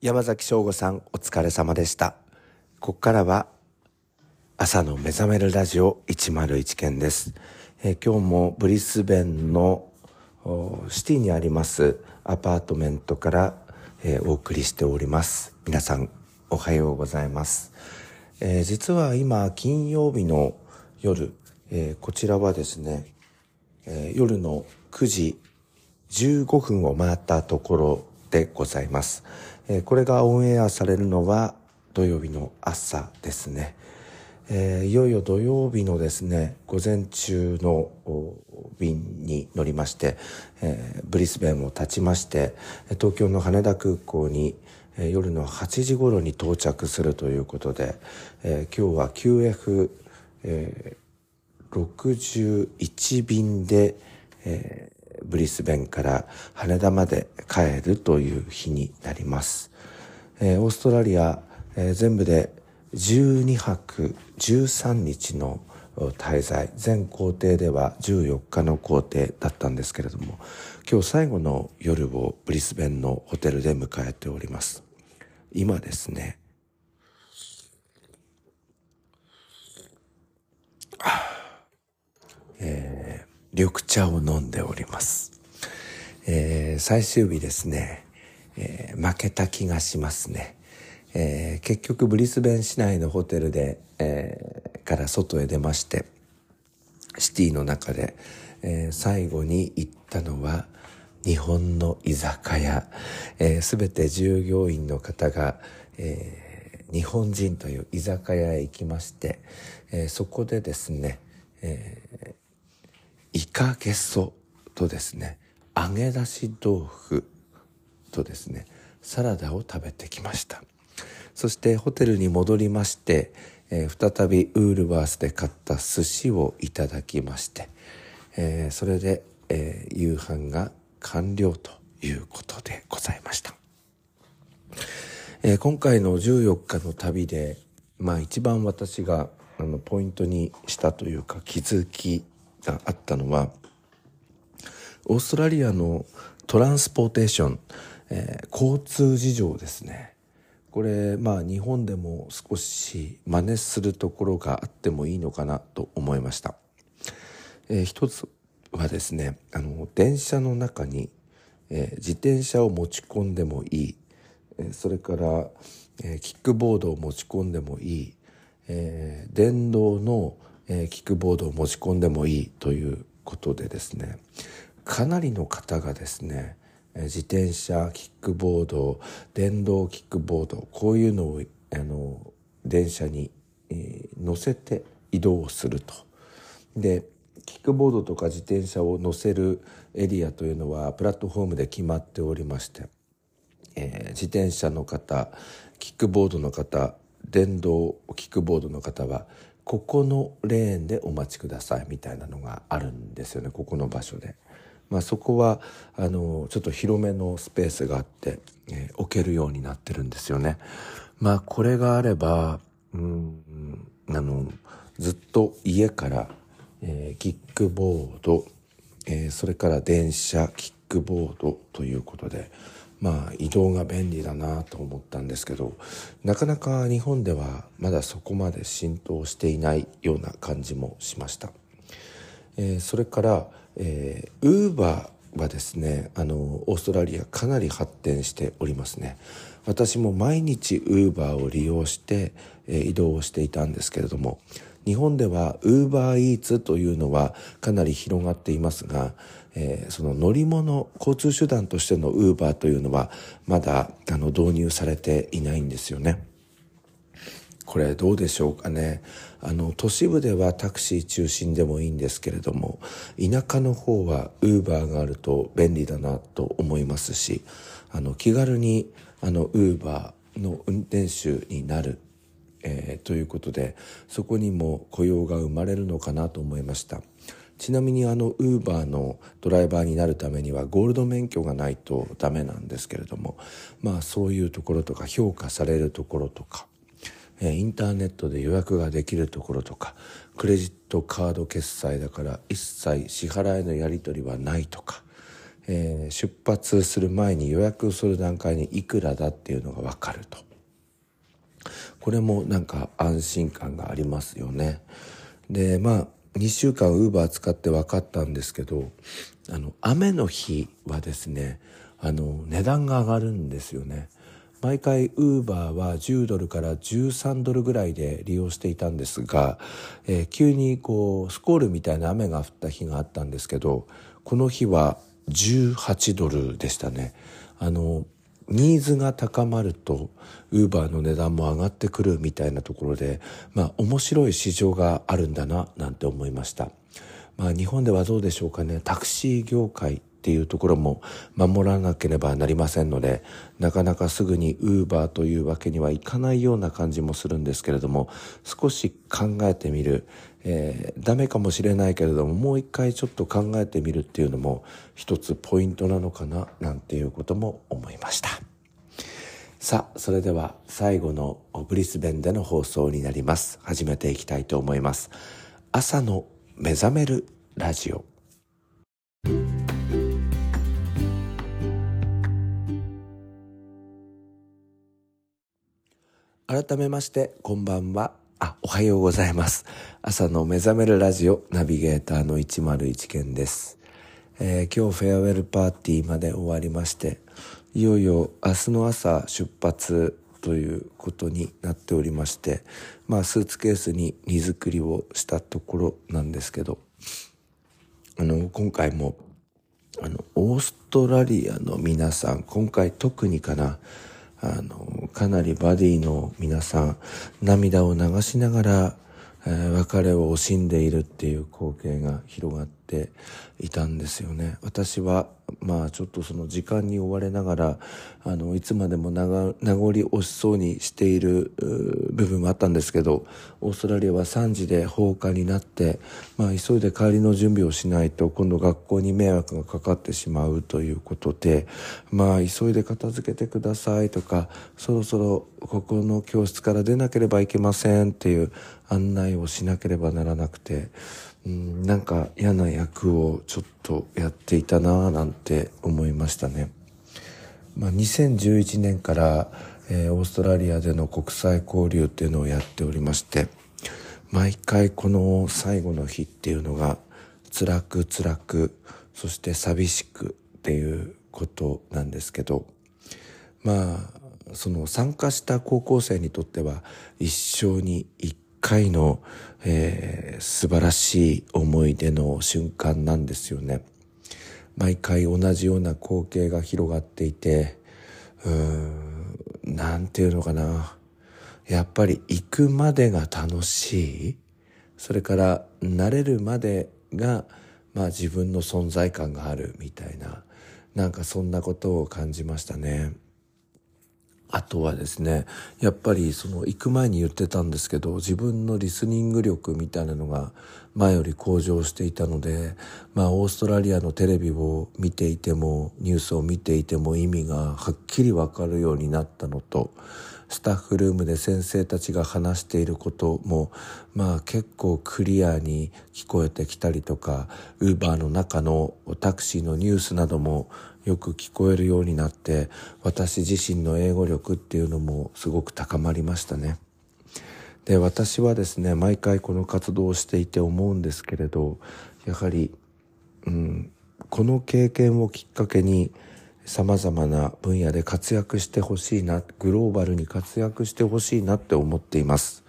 山崎翔吾さんお疲れ様でした。ここからは朝の目覚めるラジオ101件です。えー今日もブリスベンのシティにありますアパートメントから、えーお送りしております。皆さんおはようございます。えー実は今金曜日の夜、えこちらはですね、え夜の9時15分を回ったところでございます。えこれがオンエアされるのは土曜日の朝ですね。えーいよいよ土曜日のですね、午前中の便に乗りまして、えーブリスベンを立ちまして、東京の羽田空港に、えー夜の8時頃に到着するということで、えー今日は QF、えー61便で、えーブリスベンから羽田まで帰るという日になります。えーオーストラリア、えー全部で12泊13日の滞在全行程では14日の行程だったんですけれども今日最後の夜をブリスベンのホテルで迎えております今ですねえー緑茶を飲んでおります。えー最終日ですね、えー負けた気がしますね。えー結局ブリスベン市内のホテルで、えから外へ出まして、シティの中で、え最後に行ったのは日本の居酒屋。す、べ、て従業員の方が、え日本人という居酒屋へ行きまして、えそこでですね、えーイカゲソとですね、揚げ出し豆腐とですね、サラダを食べてきました。そしてホテルに戻りまして、えー再びウールバースで買った寿司をいただきまして、えーそれで、えー夕飯が完了ということでございました。えー今回の14日の旅で、まあ一番私があのポイントにしたというか気づきがあったのは、オーストラリアのトランスポーテーション、えー交通事情ですね。これ、まあ日本でも少し真似するところがあってもいいのかなと思いました。えー一つはですね、あの、電車の中に、えー自転車を持ち込んでもいい。えーそれから、えーキックボードを持ち込んでもいい。えー電動の、えーキックボードを持ち込んでもいいということでですね、かなりの方がですね、自転車、キックボード、電動キックボード、こういうのを、あの、電車に、えー乗せて移動すると。で、キックボードとか自転車を乗せるエリアというのはプラットフォームで決まっておりまして、えー自転車の方キックボードの方電動キックボードの方はここのレーンでお待ちくださいみたいなのがあるんですよねここの場所で。まあ、そこはあのちょっと広めのスペースがあって、えー置けるようになってるんですよね。まあこれがあればうんあのずっと家から、えーキックボード、えーそれから電車キックボードということでまあ移動が便利だなと思ったんですけどなかなか日本ではまだそこまで浸透していないような感じもしました。えーそれから、えー、ウーバーはですねあのオーストラリアかなり発展しておりますね私も毎日ウーバーを利用して、えー移動をしていたんですけれども日本ではウーバーイーツというのはかなり広がっていますが、えーその乗り物交通手段としてのウーバーというのはまだあの導入されていないんですよね。これどうでしょうかねあの都市部ではタクシー中心でもいいんですけれども田舎の方はウーバーがあると便利だなと思いますしあの気軽にあのウーバーの運転手になる、えーということでそこにも雇用が生まれるのかなと思いました。ちなみにあのウーバーのドライバーになるためにはゴールド免許がないとダメなんですけれどもまあそういうところとか評価されるところとかえインターネットで予約ができるところとかクレジットカード決済だから一切支払いのやり取りはないとか、えー、出発する前に予約する段階にいくらだっていうのが分かると。これもなんか安心感がありますよね。でまあ2週間ウーバー使って分かったんですけどあの雨の日はですねあの値段が上がるんですよね。毎回ウーバーは10ドルから13ドルぐらいで利用していたんですが、えー、急にこうスコールみたいな雨が降った日があったんですけどこの日は18ドルでしたね。あのニーズが高まるとウーバーの値段も上がってくるみたいなところでまあ面白い市場があるんだななんて思いました。まあ日本ではどうでしょうかね。タクシー業界っていうところも守らなければなりませんのでなかなかすぐにウーバーというわけにはいかないような感じもするんですけれども少し考えてみる、えー、ダメかもしれないけれどももう一回ちょっと考えてみるっていうのも一つポイントなのかななんていうことも思いました。さあそれでは最後のブリスベンでの放送になります。始めていきたいと思います。朝の目覚めるラジオ。改めましてこんばんは。あおはようございます。朝の目覚めるラジオナビゲーターの101件です、えー、今日フェアウェルパーティーまで終わりましていよいよ明日の朝出発ということになっておりましてまあスーツケースに荷造りをしたところなんですけどあの今回もあのオーストラリアの皆さん今回特にかなあの、かなりバディの皆さん、涙を流しながら、えー、別れを惜しんでいるっていう光景が広がっていたんですよね。私はまあちょっとその時間に追われながらあのいつまでも名残惜しそうにしている部分もあったんですけどオーストラリアは3時で放火になって、まあ、急いで帰りの準備をしないと今度学校に迷惑がかかってしまうということでまあ急いで片付けてくださいとかそろそろここの教室から出なければいけませんっていう案内をしなければならなくて。うん、なんか嫌な役をちょっとやっていたなぁなんて思いましたね。まあ、2011年から、えー、オーストラリアでの国際交流っていうのをやっておりまして、毎回この最後の日っていうのが辛く辛く、そして寂しくっていうことなんですけど、まあ、その参加した高校生にとっては一生に一回の、えー、素晴らしい思い出の瞬間なんですよね。毎回同じような光景が広がっていて、うーん、なんていうのかな。やっぱり行くまでが楽しい。それから慣れるまでが、まあ自分の存在感があるみたいな、なんかそんなことを感じましたね。あとはですね、やっぱりその行く前に言ってたんですけど、自分のリスニング力みたいなのが前より向上していたので、まあオーストラリアのテレビを見ていても、ニュースを見ていても意味がはっきりわかるようになったのと、スタッフルームで先生たちが話していることも、まあ結構クリアに聞こえてきたりとか、ウーバーの中のタクシーのニュースなどもよく聞こえるようになって私自身の英語力っていうのもすごく高まりましたね。で私はですね毎回この活動をしていて思うんですけれどやはり、うん、この経験をきっかけにさまざまな分野で活躍してほしいなグローバルに活躍してほしいなって思っています。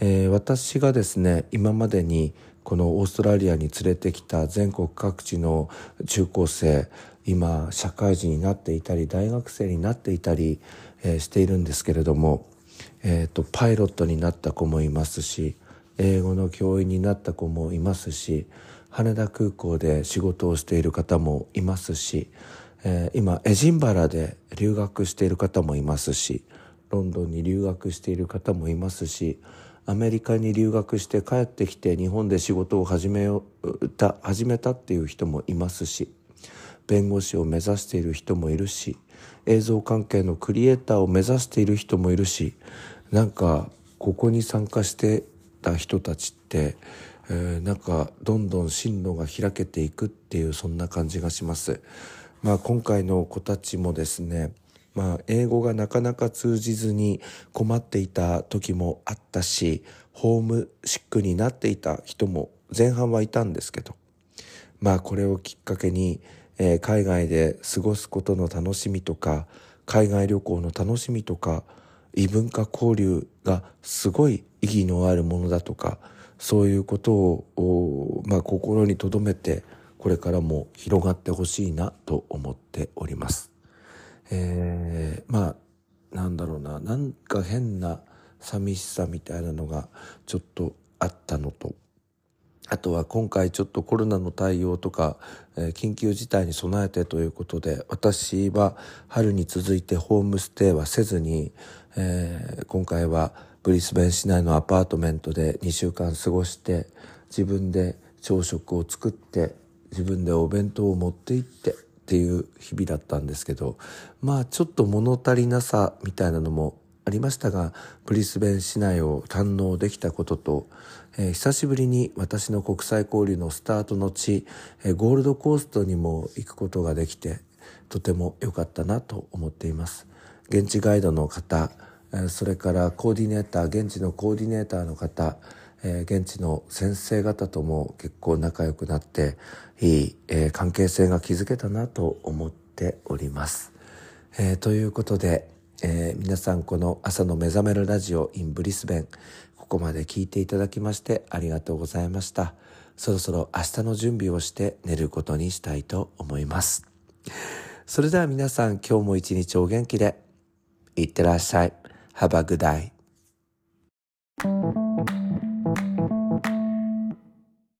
えー、私がですね今までにこのオーストラリアに連れてきた全国各地の中高生今社会人になっていたり大学生になっていたり、えー、しているんですけれども、えーと、パイロットになった子もいますし英語の教員になった子もいますし羽田空港で仕事をしている方もいますし、えー、今エジンバラで留学している方もいますしロンドンに留学している方もいますしアメリカに留学して帰ってきて日本で仕事を始めた始めたっていう人もいますし弁護士を目指している人もいるし映像関係のクリエイターを目指している人もいるしなんかここに参加してた人たちって、えー、なんかどんどん進路が開けていくっていうそんな感じがします。まあ今回の子たちもですねまあ、英語がなかなか通じずに困っていた時もあったしホームシックになっていた人も前半はいたんですけどまあこれをきっかけに、えー、海外で過ごすことの楽しみとか海外旅行の楽しみとか異文化交流がすごい意義のあるものだとかそういうことを、まあ、心に留めてこれからも広がってほしいなと思っております。えー、まあなんだろうななんか変な寂しさみたいなのがちょっとあったのとあとは今回ちょっとコロナの対応とか、え、緊急事態に備えてということで私は春に続いてホームステイはせずに、えー、今回はブリスベン市内のアパートメントで2週間過ごして自分で朝食を作って自分でお弁当を持って行ってっていう日々だったんですけどまあちょっと物足りなさみたいなのもありましたがブリスベン市内を堪能できたことと、えー、久しぶりに私の国際交流のスタートの地、えー、ゴールドコーストにも行くことができてとても良かったなと思っています現地ガイドの方、えー、それからコーディネーター現地のコーディネーターの方え、現地の先生方とも結構仲良くなっていい、えー、関係性が築けたなと思っております。えー、ということで、えー、皆さんこの朝の目覚めるラジオ in ブリスベンここまで聞いていただきましてありがとうございました。そろそろ明日の準備をして寝ることにしたいと思います。それでは皆さん今日も一日お元気でいってらっしゃい。Have a good day.